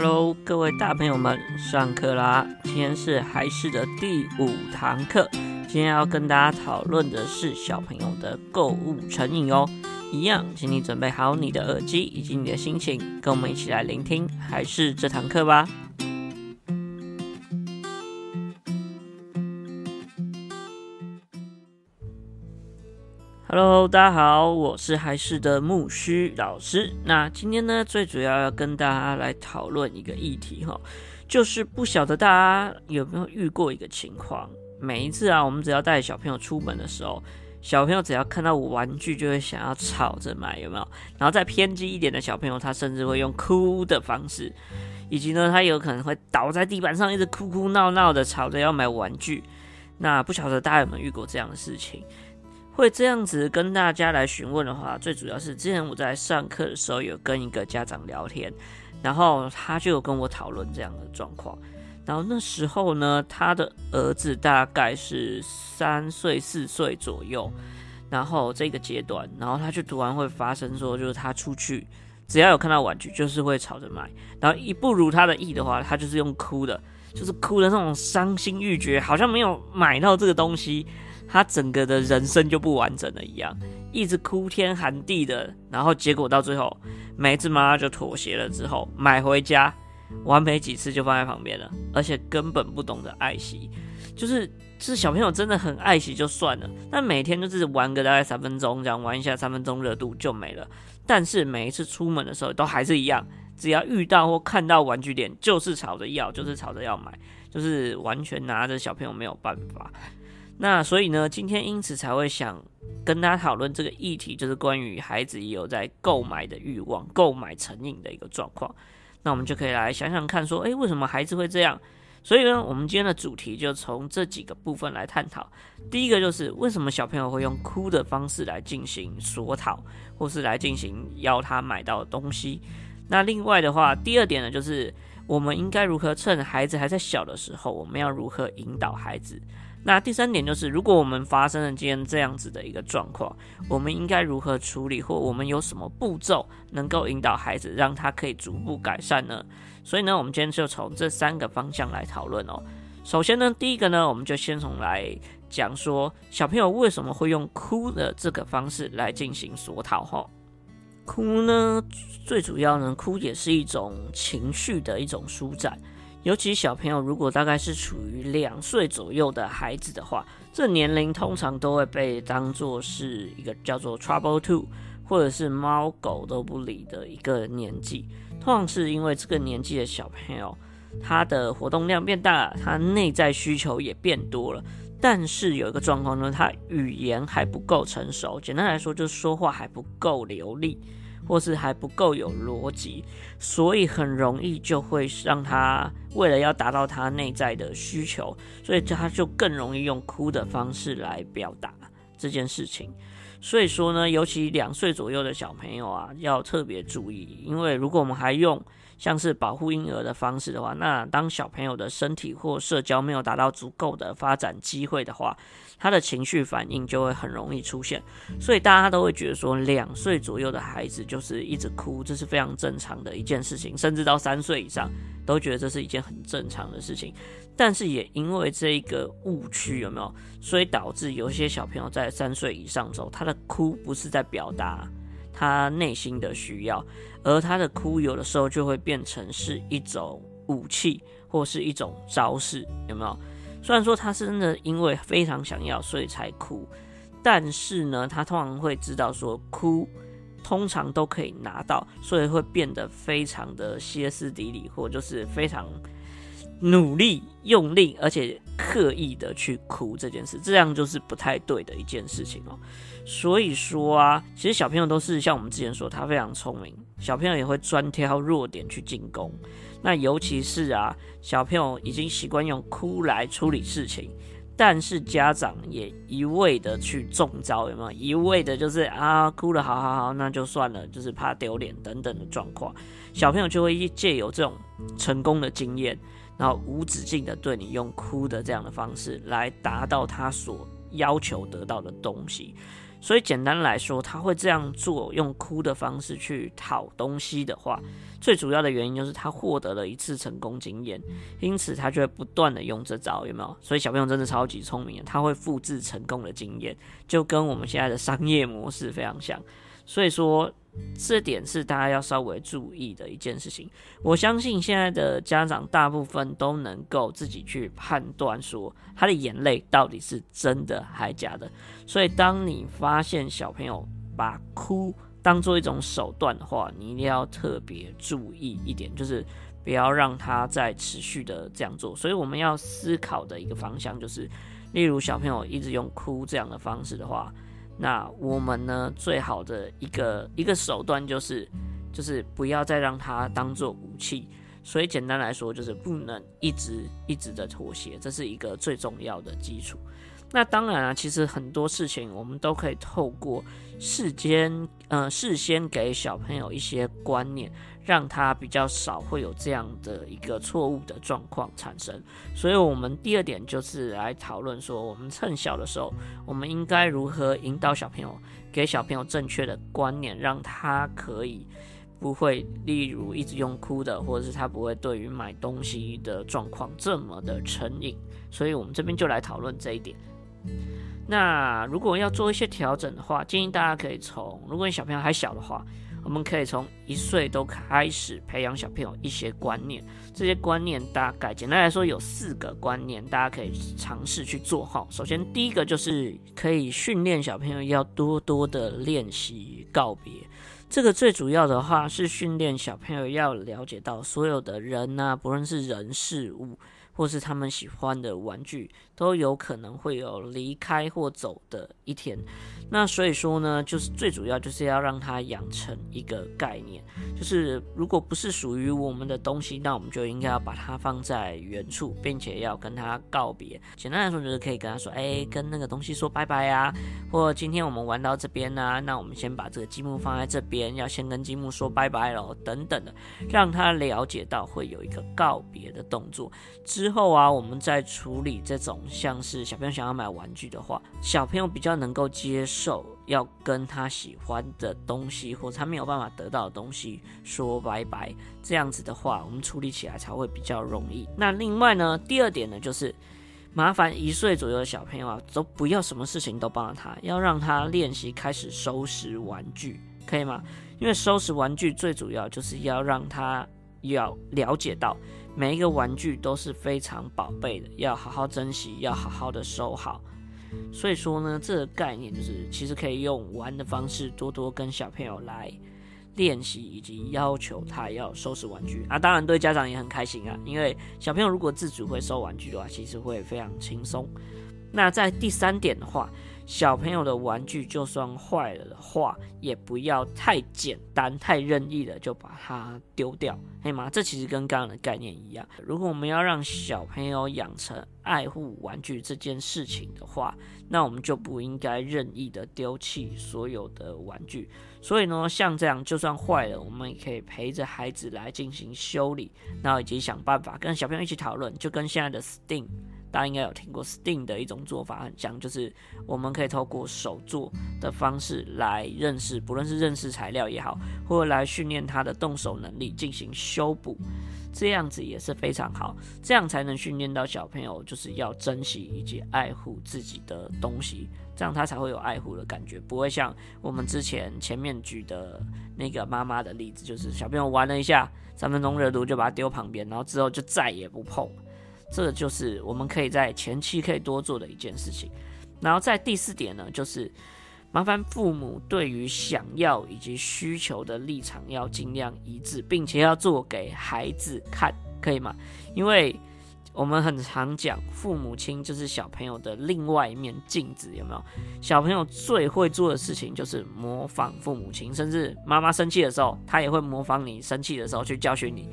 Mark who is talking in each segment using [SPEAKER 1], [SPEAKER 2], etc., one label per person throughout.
[SPEAKER 1] Hello，各位大朋友们，上课啦！今天是还是的第五堂课，今天要跟大家讨论的是小朋友的购物成瘾哦。一样，请你准备好你的耳机以及你的心情，跟我们一起来聆听还是这堂课吧。Hello，大家好，我是孩事的木须老师。那今天呢，最主要要跟大家来讨论一个议题哈，就是不晓得大家有没有遇过一个情况，每一次啊，我们只要带小朋友出门的时候，小朋友只要看到我玩具就会想要吵着买，有没有？然后再偏激一点的小朋友，他甚至会用哭的方式，以及呢，他有可能会倒在地板上，一直哭哭闹闹的吵着要买玩具。那不晓得大家有没有遇过这样的事情？会这样子跟大家来询问的话，最主要是之前我在上课的时候有跟一个家长聊天，然后他就有跟我讨论这样的状况。然后那时候呢，他的儿子大概是三岁四岁左右，然后这个阶段，然后他就突然会发生说，就是他出去只要有看到玩具，就是会吵着买，然后一不如他的意的话，他就是用哭的，就是哭的那种伤心欲绝，好像没有买到这个东西。他整个的人生就不完整了一样，一直哭天喊地的，然后结果到最后，每一次妈妈就妥协了之后，买回家玩没几次就放在旁边了，而且根本不懂得爱惜，就是是小朋友真的很爱惜就算了，但每天就是玩个大概三分钟这样玩一下，三分钟热度就没了。但是每一次出门的时候都还是一样，只要遇到或看到玩具店，就是吵着要，就是吵着要买，就是完全拿着小朋友没有办法。那所以呢，今天因此才会想跟大家讨论这个议题，就是关于孩子也有在购买的欲望、购买成瘾的一个状况。那我们就可以来想想看，说，诶，为什么孩子会这样？所以呢，我们今天的主题就从这几个部分来探讨。第一个就是为什么小朋友会用哭的方式来进行索讨，或是来进行要他买到的东西。那另外的话，第二点呢，就是我们应该如何趁孩子还在小的时候，我们要如何引导孩子。那第三点就是，如果我们发生了今天这样子的一个状况，我们应该如何处理，或我们有什么步骤能够引导孩子，让他可以逐步改善呢？所以呢，我们今天就从这三个方向来讨论哦。首先呢，第一个呢，我们就先从来讲说，小朋友为什么会用哭的这个方式来进行索讨哈？哭呢，最主要呢，哭也是一种情绪的一种舒展。尤其小朋友如果大概是处于两岁左右的孩子的话，这年龄通常都会被当作是一个叫做 Trouble Two，或者是猫狗都不理的一个年纪。通常是因为这个年纪的小朋友，他的活动量变大了，他内在需求也变多了。但是有一个状况呢，他语言还不够成熟，简单来说就是说话还不够流利。或是还不够有逻辑，所以很容易就会让他为了要达到他内在的需求，所以他就更容易用哭的方式来表达这件事情。所以说呢，尤其两岁左右的小朋友啊，要特别注意，因为如果我们还用像是保护婴儿的方式的话，那当小朋友的身体或社交没有达到足够的发展机会的话，他的情绪反应就会很容易出现。所以大家都会觉得说，两岁左右的孩子就是一直哭，这是非常正常的一件事情，甚至到三岁以上都觉得这是一件很正常的事情。但是也因为这一个误区有没有，所以导致有些小朋友在三岁以上之后，他的哭不是在表达他内心的需要，而他的哭有的时候就会变成是一种武器或是一种招式，有没有？虽然说他是真的因为非常想要所以才哭，但是呢，他通常会知道说哭通常都可以拿到，所以会变得非常的歇斯底里，或就是非常努力用力，而且刻意的去哭这件事，这样就是不太对的一件事情哦。所以说啊，其实小朋友都是像我们之前说，他非常聪明，小朋友也会专挑弱点去进攻。那尤其是啊，小朋友已经习惯用哭来处理事情，但是家长也一味的去中招，有没有？一味的就是啊，哭了，好好好，那就算了，就是怕丢脸等等的状况，小朋友就会借由这种成功的经验，然后无止境的对你用哭的这样的方式来达到他所要求得到的东西。所以简单来说，他会这样做，用哭的方式去讨东西的话，最主要的原因就是他获得了一次成功经验，因此他就会不断的用这招，有没有？所以小朋友真的超级聪明，他会复制成功的经验，就跟我们现在的商业模式非常像。所以说，这点是大家要稍微注意的一件事情。我相信现在的家长大部分都能够自己去判断，说他的眼泪到底是真的还假的。所以，当你发现小朋友把哭当做一种手段的话，你一定要特别注意一点，就是不要让他再持续的这样做。所以，我们要思考的一个方向就是，例如小朋友一直用哭这样的方式的话。那我们呢，最好的一个一个手段就是，就是不要再让它当做武器。所以简单来说，就是不能一直一直的妥协，这是一个最重要的基础。那当然啊，其实很多事情我们都可以透过事先，呃，事先给小朋友一些观念。让他比较少会有这样的一个错误的状况产生，所以我们第二点就是来讨论说，我们趁小的时候，我们应该如何引导小朋友，给小朋友正确的观念，让他可以不会，例如一直用哭的，或者是他不会对于买东西的状况这么的成瘾。所以我们这边就来讨论这一点。那如果要做一些调整的话，建议大家可以从，如果你小朋友还小的话。我们可以从一岁都开始培养小朋友一些观念，这些观念大概简单来说有四个观念，大家可以尝试去做哈。首先，第一个就是可以训练小朋友要多多的练习告别，这个最主要的话是训练小朋友要了解到所有的人呐、啊，不论是人事物。或是他们喜欢的玩具，都有可能会有离开或走的一天。那所以说呢，就是最主要就是要让他养成一个概念，就是如果不是属于我们的东西，那我们就应该要把它放在原处，并且要跟他告别。简单来说，就是可以跟他说：“哎，跟那个东西说拜拜啊，或今天我们玩到这边呢、那我们先把这个积木放在这边，要先跟积木说拜拜喽，等等的，让他了解到会有一个告别的动作。之之后啊，我们在处理这种像是小朋友想要买玩具的话，小朋友比较能够接受要跟他喜欢的东西或他没有办法得到的东西说拜拜。这样子的话，我们处理起来才会比较容易。那另外呢，第二点呢，就是麻烦一岁左右的小朋友啊，都不要什么事情都帮他，要让他练习开始收拾玩具，可以吗？因为收拾玩具最主要就是要让他要了解到。每一个玩具都是非常宝贝的，要好好珍惜，要好好的收好。所以说呢，这个概念就是其实可以用玩的方式，多多跟小朋友来练习，以及要求他要收拾玩具啊。当然对家长也很开心啊，因为小朋友如果自主会收玩具的话，其实会非常轻松。那在第三点的话，小朋友的玩具就算坏了的话，也不要太简单、太任意的就把它丢掉，可以吗？这其实跟刚刚的概念一样。如果我们要让小朋友养成爱护玩具这件事情的话，那我们就不应该任意的丢弃所有的玩具。所以呢，像这样就算坏了，我们也可以陪着孩子来进行修理，然后以及想办法跟小朋友一起讨论，就跟现在的 Steam。大家应该有听过 STEAM 的一种做法，很像，就是我们可以透过手作的方式来认识，不论是认识材料也好，或者来训练他的动手能力进行修补，这样子也是非常好，这样才能训练到小朋友就是要珍惜以及爱护自己的东西，这样他才会有爱护的感觉，不会像我们之前前面举的那个妈妈的例子，就是小朋友玩了一下，三分钟热度就把它丢旁边，然后之后就再也不碰。这就是我们可以在前期可以多做的一件事情，然后在第四点呢，就是麻烦父母对于想要以及需求的立场要尽量一致，并且要做给孩子看，可以吗？因为我们很常讲，父母亲就是小朋友的另外一面镜子，有没有？小朋友最会做的事情就是模仿父母亲，甚至妈妈生气的时候，他也会模仿你生气的时候去教训你。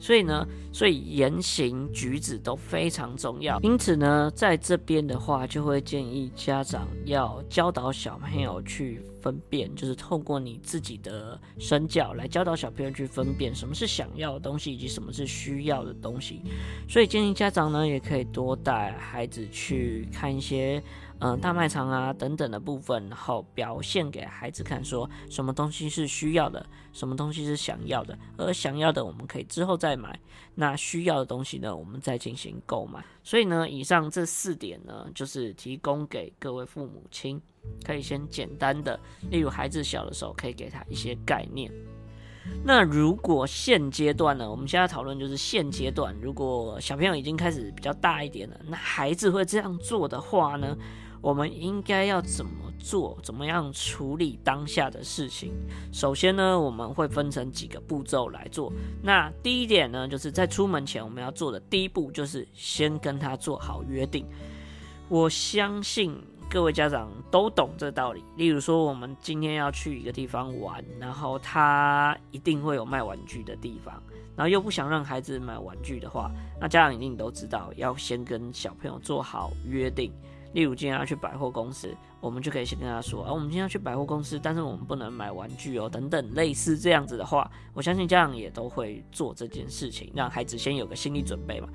[SPEAKER 1] 所以呢，所以言行举止都非常重要。因此呢，在这边的话，就会建议家长要教导小朋友去分辨，就是透过你自己的身教来教导小朋友去分辨什么是想要的东西，以及什么是需要的东西。所以建议家长呢，也可以多带孩子去看一些嗯、呃、大卖场啊等等的部分，然后表现给孩子看，说什么东西是需要的，什么东西是想要的，而想要的我们可以之后再买，那需要的东西呢，我们再进行购买。所以呢，以上这四点呢，就是提供给各位父母亲，可以先简单的，例如孩子小的时候，可以给他一些概念。那如果现阶段呢，我们现在讨论就是现阶段，如果小朋友已经开始比较大一点了，那孩子会这样做的话呢，我们应该要怎么做？怎么样处理当下的事情？首先呢，我们会分成几个步骤来做。那第一点呢，就是在出门前我们要做的第一步，就是先跟他做好约定。我相信。各位家长都懂这道理。例如说，我们今天要去一个地方玩，然后他一定会有卖玩具的地方，然后又不想让孩子买玩具的话，那家长一定都知道要先跟小朋友做好约定。例如，今天要去百货公司，我们就可以先跟他说：“啊，我们今天要去百货公司，但是我们不能买玩具哦。”等等，类似这样子的话，我相信家长也都会做这件事情，让孩子先有个心理准备嘛。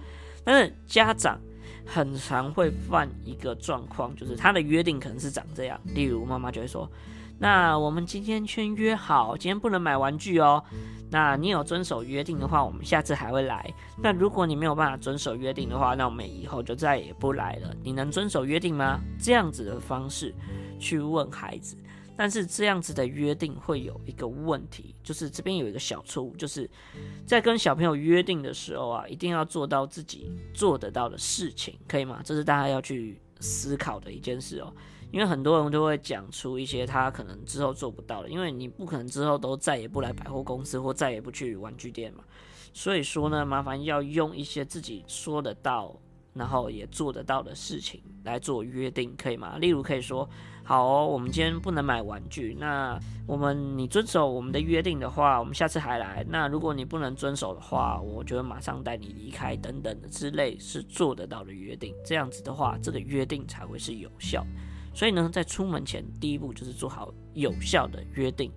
[SPEAKER 1] 但是家长。很常会犯一个状况，就是他的约定可能是长这样。例如，妈妈就会说：“那我们今天先约好，今天不能买玩具哦。那你有遵守约定的话，我们下次还会来。那如果你没有办法遵守约定的话，那我们以后就再也不来了。你能遵守约定吗？”这样子的方式去问孩子。但是这样子的约定会有一个问题，就是这边有一个小错误，就是在跟小朋友约定的时候啊，一定要做到自己做得到的事情，可以吗？这是大家要去思考的一件事哦。因为很多人都会讲出一些他可能之后做不到的，因为你不可能之后都再也不来百货公司或再也不去玩具店嘛。所以说呢，麻烦要用一些自己说得到，然后也做得到的事情来做约定，可以吗？例如可以说。好哦，我们今天不能买玩具。那我们你遵守我们的约定的话，我们下次还来。那如果你不能遵守的话，我就会马上带你离开等等的之类是做得到的约定。这样子的话，这个约定才会是有效。所以呢，在出门前第一步就是做好有效的约定。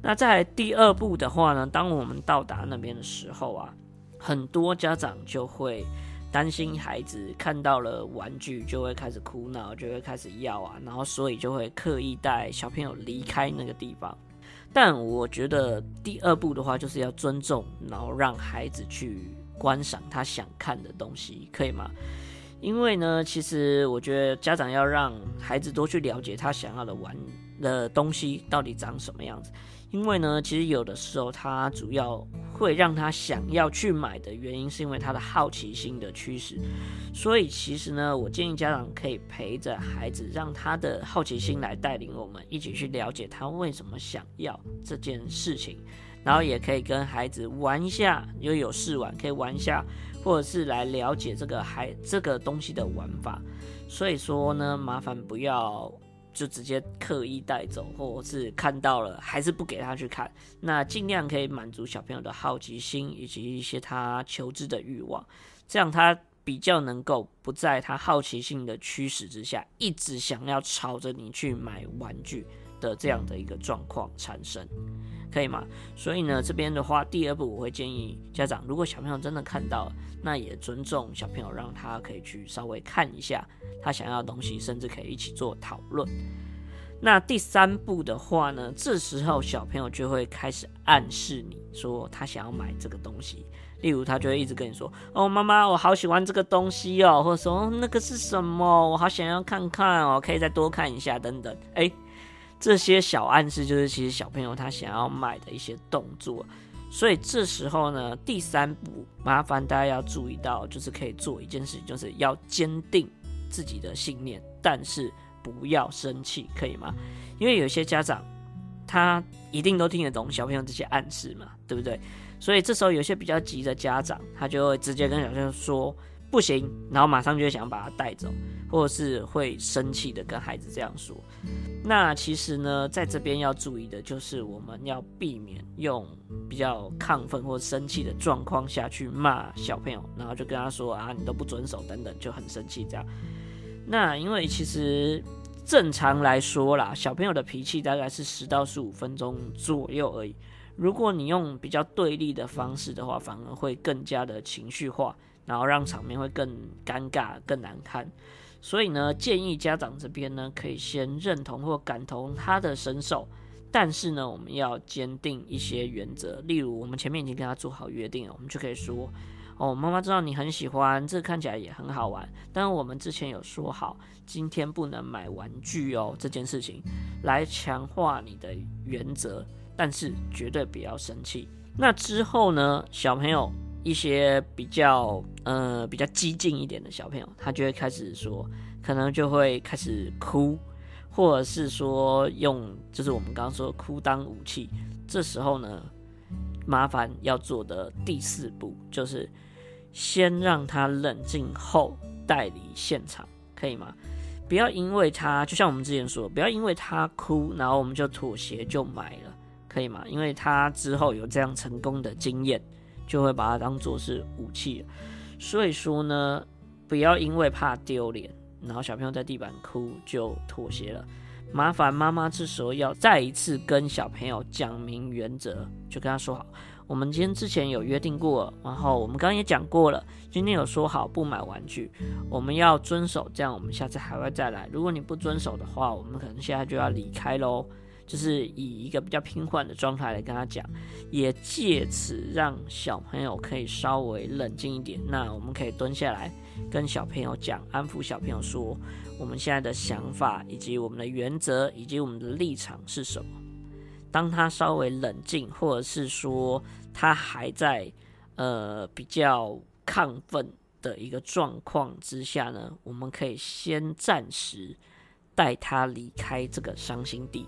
[SPEAKER 1] 那在第二步的话呢，当我们到达那边的时候啊，很多家长就会。担心孩子看到了玩具就会开始哭闹，就会开始要啊，然后所以就会刻意带小朋友离开那个地方。但我觉得第二步的话，就是要尊重，然后让孩子去观赏他想看的东西，可以吗？因为呢，其实我觉得家长要让孩子多去了解他想要的玩的东西到底长什么样子。因为呢，其实有的时候他主要会让他想要去买的原因，是因为他的好奇心的驱使。所以其实呢，我建议家长可以陪着孩子，让他的好奇心来带领我们一起去了解他为什么想要这件事情，然后也可以跟孩子玩一下，又有试玩可以玩一下，或者是来了解这个孩这个东西的玩法。所以说呢，麻烦不要。就直接刻意带走，或者是看到了还是不给他去看，那尽量可以满足小朋友的好奇心以及一些他求知的欲望，这样他比较能够不在他好奇心的驱使之下，一直想要朝着你去买玩具。的这样的一个状况产生。可以吗？所以呢，这边的话，第二步我会建议家长，如果小朋友真的看到，那也尊重小朋友，让他可以去稍微看一下他想要的东西，甚至可以一起做讨论。那第三步的话呢，这时候小朋友就会开始暗示你说他想要买这个东西，例如他就会一直跟你说：“哦，妈妈，我好喜欢这个东西哦，或者说那个是什么，我好想要看看哦，可以再多看一下等等。”哎。这些小暗示就是其实小朋友他想要买的一些动作，所以这时候呢，第三步麻烦大家要注意到，就是可以做一件事情，就是要坚定自己的信念，但是不要生气，可以吗？因为有些家长他一定都听得懂小朋友这些暗示嘛，对不对？所以这时候有些比较急的家长，他就会直接跟小朋友说。不行，然后马上就会想把他带走，或者是会生气的跟孩子这样说。那其实呢，在这边要注意的就是，我们要避免用比较亢奋或生气的状况下去骂小朋友，然后就跟他说啊，你都不遵守等等，就很生气这样。那因为其实正常来说啦，小朋友的脾气大概是十到十五分钟左右而已。如果你用比较对立的方式的话，反而会更加的情绪化。然后让场面会更尴尬、更难看，所以呢，建议家长这边呢，可以先认同或感同他的身受，但是呢，我们要坚定一些原则。例如，我们前面已经跟他做好约定了，我们就可以说：“哦，妈妈知道你很喜欢，这看起来也很好玩，但是我们之前有说好，今天不能买玩具哦，这件事情来强化你的原则，但是绝对不要生气。”那之后呢，小朋友。一些比较呃比较激进一点的小朋友，他就会开始说，可能就会开始哭，或者是说用就是我们刚刚说哭当武器。这时候呢，麻烦要做的第四步就是先让他冷静后带离现场，可以吗？不要因为他就像我们之前说，不要因为他哭，然后我们就妥协就买了，可以吗？因为他之后有这样成功的经验。就会把它当做是武器，所以说呢，不要因为怕丢脸，然后小朋友在地板哭就妥协了。麻烦妈妈这时候要再一次跟小朋友讲明原则，就跟他说好，我们今天之前有约定过，然后我们刚刚也讲过了，今天有说好不买玩具，我们要遵守，这样我们下次还会再来。如果你不遵守的话，我们可能现在就要离开喽。就是以一个比较平缓的状态来跟他讲，也借此让小朋友可以稍微冷静一点。那我们可以蹲下来跟小朋友讲，安抚小朋友说，我们现在的想法以及我们的原则以及我们的立场是什么。当他稍微冷静，或者是说他还在呃比较亢奋的一个状况之下呢，我们可以先暂时带他离开这个伤心地。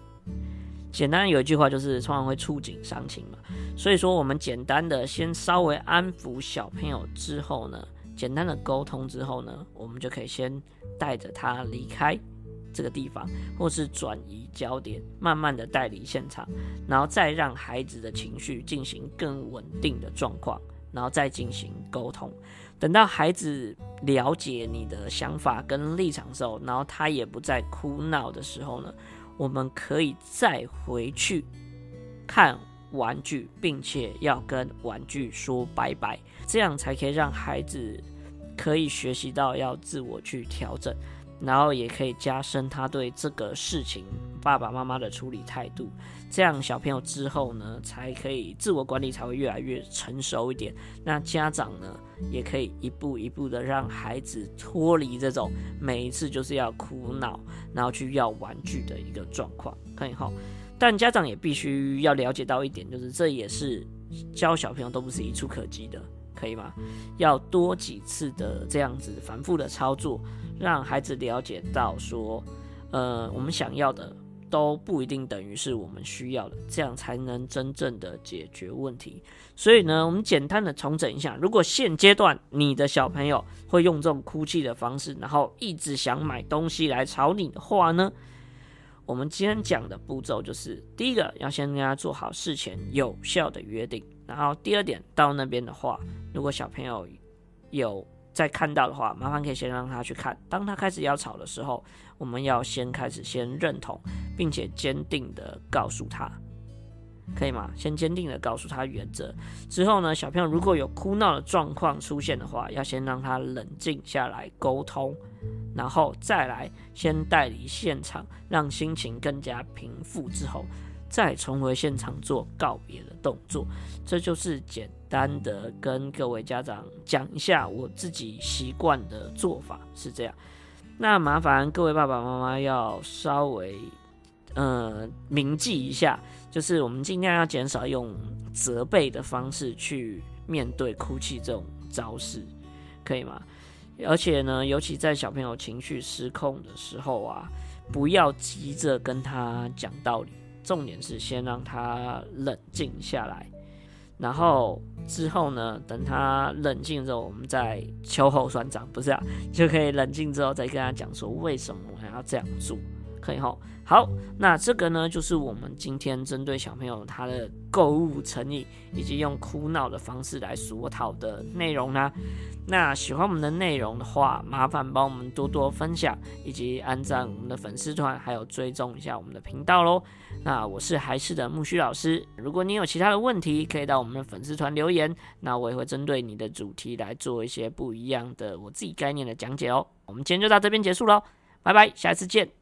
[SPEAKER 1] 简单有一句话就是，通常会触景伤情嘛。所以说，我们简单的先稍微安抚小朋友之后呢，简单的沟通之后呢，我们就可以先带着他离开这个地方，或是转移焦点，慢慢的带离现场，然后再让孩子的情绪进行更稳定的状况，然后再进行沟通。等到孩子了解你的想法跟立场之后，然后他也不再哭闹的时候呢，我们可以再回去看玩具，并且要跟玩具说拜拜，这样才可以让孩子可以学习到要自我去调整。然后也可以加深他对这个事情爸爸妈妈的处理态度，这样小朋友之后呢，才可以自我管理才会越来越成熟一点。那家长呢，也可以一步一步的让孩子脱离这种每一次就是要哭闹，然后去要玩具的一个状况，可以哈。但家长也必须要了解到一点，就是这也是教小朋友都不是一触可及的。可以吗？要多几次的这样子反复的操作，让孩子了解到说，呃，我们想要的都不一定等于是我们需要的，这样才能真正的解决问题。所以呢，我们简单的重整一下，如果现阶段你的小朋友会用这种哭泣的方式，然后一直想买东西来吵你的话呢，我们今天讲的步骤就是，第一个要先跟他做好事前有效的约定。然后第二点，到那边的话，如果小朋友有在看到的话，麻烦可以先让他去看。当他开始要吵的时候，我们要先开始先认同，并且坚定的告诉他，可以吗？先坚定的告诉他原则。之后呢，小朋友如果有哭闹的状况出现的话，要先让他冷静下来沟通，然后再来先带离现场，让心情更加平复之后。再重回现场做告别的动作，这就是简单的跟各位家长讲一下我自己习惯的做法是这样。那麻烦各位爸爸妈妈要稍微呃铭记一下，就是我们尽量要减少用责备的方式去面对哭泣这种招式，可以吗？而且呢，尤其在小朋友情绪失控的时候啊，不要急着跟他讲道理。重点是先让他冷静下来，然后之后呢，等他冷静之后，我们再秋后算账，不是啊，就可以冷静之后再跟他讲说为什么我还要这样做，可以吼。好，那这个呢，就是我们今天针对小朋友他的购物成瘾，以及用哭闹的方式来索讨的内容呢。那喜欢我们的内容的话，麻烦帮我们多多分享，以及按赞我们的粉丝团，还有追踪一下我们的频道喽。那我是还是的木须老师，如果你有其他的问题，可以到我们的粉丝团留言，那我也会针对你的主题来做一些不一样的我自己概念的讲解哦。我们今天就到这边结束喽，拜拜，下次见。